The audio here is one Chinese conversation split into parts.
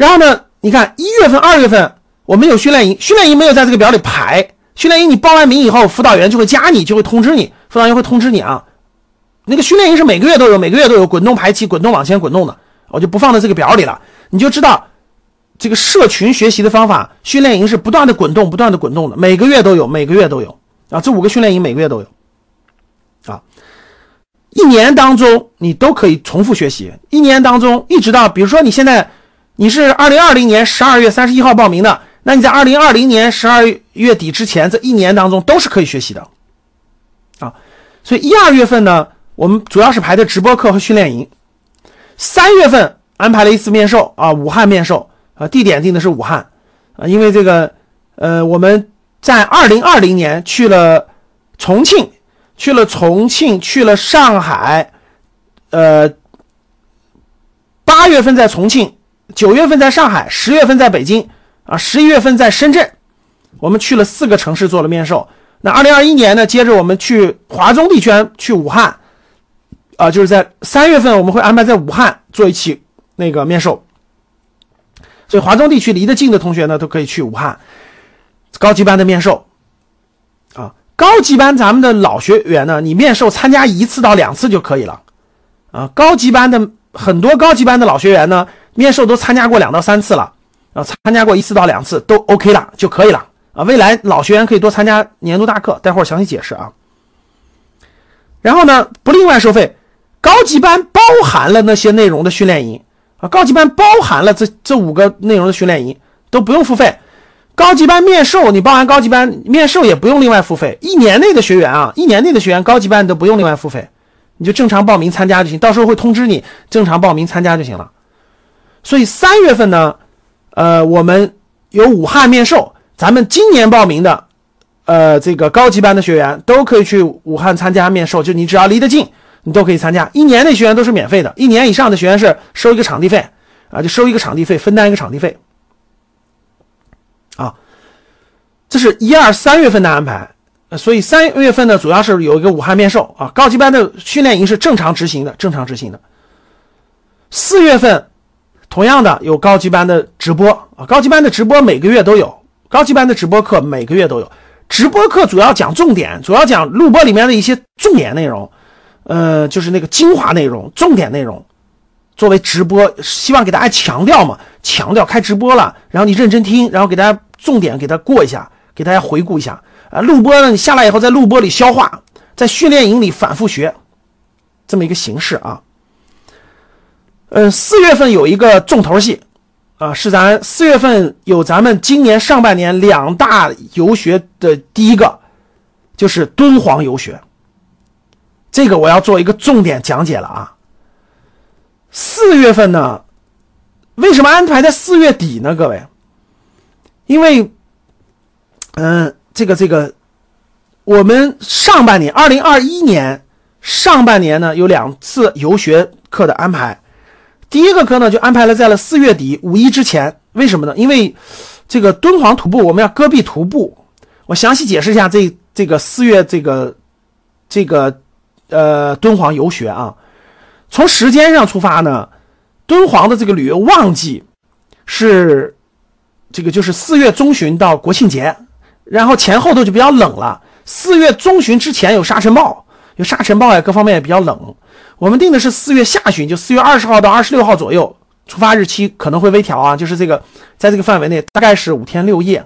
然后呢，你看一月份、二月份我们有训练营，训练营没有在这个表里排。训练营你报完名以后，辅导员就会加你，就会通知你，辅导员会通知你啊。那个训练营是每个月都有，每个月都有滚动排期，滚动往前滚动的，我就不放在这个表里了。你就知道这个社群学习的方法，训练营是不断的滚动，不断的滚动的，每个月都有，每个月都有啊。这五个训练营每个月都有啊。一年当中你都可以重复学习，一年当中一直到，比如说你现在你是二零二零年十二月三十一号报名的。那你在二零二零年十二月底之前这一年当中都是可以学习的，啊，所以一二月份呢，我们主要是排的直播课和训练营，三月份安排了一次面授啊，武汉面授啊，地点定的是武汉啊，因为这个呃，我们在二零二零年去了重庆，去了重庆，去了上海，呃，八月份在重庆，九月份在上海，十月份在北京。啊，十一月份在深圳，我们去了四个城市做了面授。那二零二一年呢，接着我们去华中地区，去武汉，啊，就是在三月份我们会安排在武汉做一期那个面授。所以华中地区离得近的同学呢，都可以去武汉高级班的面授。啊，高级班咱们的老学员呢，你面授参加一次到两次就可以了。啊，高级班的很多高级班的老学员呢，面授都参加过两到三次了。啊，参加过一次到两次都 OK 了就可以了啊。未来老学员可以多参加年度大课，待会儿详细解释啊。然后呢，不另外收费，高级班包含了那些内容的训练营啊，高级班包含了这这五个内容的训练营都不用付费。高级班面授你报完高级班面授也不用另外付费，一年内的学员啊，一年内的学员高级班都不用另外付费，你就正常报名参加就行，到时候会通知你正常报名参加就行了。所以三月份呢。呃，我们有武汉面授，咱们今年报名的，呃，这个高级班的学员都可以去武汉参加面授，就你只要离得近，你都可以参加。一年的学员都是免费的，一年以上的学员是收一个场地费，啊，就收一个场地费，分担一个场地费。啊，这是一二三月份的安排，所以三月份呢，主要是有一个武汉面授啊，高级班的训练营是正常执行的，正常执行的。四月份。同样的有高级班的直播啊，高级班的直播每个月都有，高级班的直播课每个月都有。直播课主要讲重点，主要讲录播里面的一些重点内容，呃，就是那个精华内容、重点内容，作为直播，希望给大家强调嘛，强调开直播了，然后你认真听，然后给大家重点给他过一下，给大家回顾一下啊。录播呢，你下来以后在录播里消化，在训练营里反复学，这么一个形式啊。嗯，四月份有一个重头戏，啊，是咱四月份有咱们今年上半年两大游学的第一个，就是敦煌游学。这个我要做一个重点讲解了啊。四月份呢，为什么安排在四月底呢？各位，因为，嗯，这个这个，我们上半年二零二一年上半年呢有两次游学课的安排。第一个课呢，就安排了在了四月底五一之前，为什么呢？因为这个敦煌徒步我们要戈壁徒步，我详细解释一下这这个四月这个这个呃敦煌游学啊。从时间上出发呢，敦煌的这个旅游旺季是这个就是四月中旬到国庆节，然后前后头就比较冷了。四月中旬之前有沙尘暴，有沙尘暴呀，各方面也比较冷。我们定的是四月下旬，就四月二十号到二十六号左右，出发日期可能会微调啊，就是这个，在这个范围内，大概是五天六夜。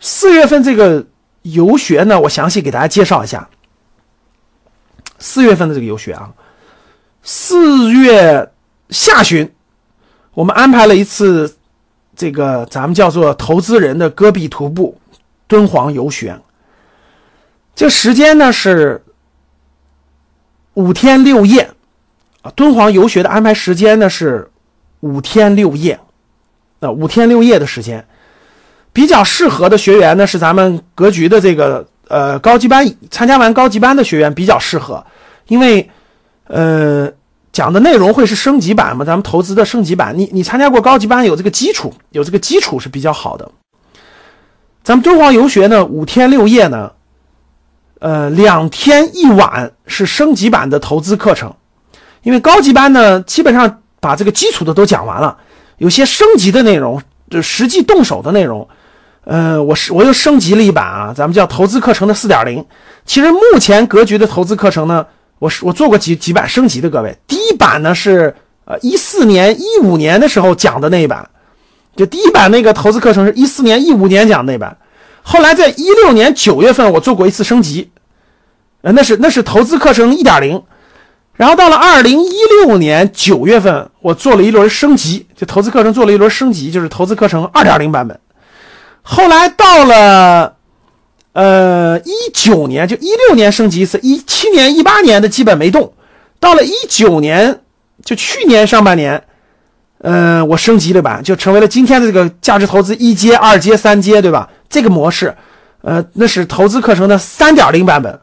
四月份这个游学呢，我详细给大家介绍一下。四月份的这个游学啊，四月下旬，我们安排了一次这个咱们叫做投资人的戈壁徒步敦煌游学，这时间呢是。五天六夜，啊，敦煌游学的安排时间呢是五天六夜，啊，五天六夜的时间，比较适合的学员呢是咱们格局的这个呃高级班，参加完高级班的学员比较适合，因为呃讲的内容会是升级版嘛，咱们投资的升级版，你你参加过高级班有这个基础，有这个基础是比较好的。咱们敦煌游学呢五天六夜呢。呃，两天一晚是升级版的投资课程，因为高级班呢基本上把这个基础的都讲完了，有些升级的内容，就实际动手的内容。呃，我是我又升级了一版啊，咱们叫投资课程的四点零。其实目前格局的投资课程呢，我是我做过几几版升级的，各位。第一版呢是呃一四年一五年的时候讲的那一版，就第一版那个投资课程是一四年一五年讲那版。后来在一六年九月份我做过一次升级，呃，那是那是投资课程一点零。然后到了二零一六年九月份，我做了一轮升级，就投资课程做了一轮升级，就是投资课程二点零版本。后来到了。呃，一九年就一六年升级一次，一七年、一八年的基本没动，到了一九年，就去年上半年，呃，我升级了版，就成为了今天的这个价值投资一阶、二阶、三阶，对吧？这个模式，呃，那是投资课程的三点零版本。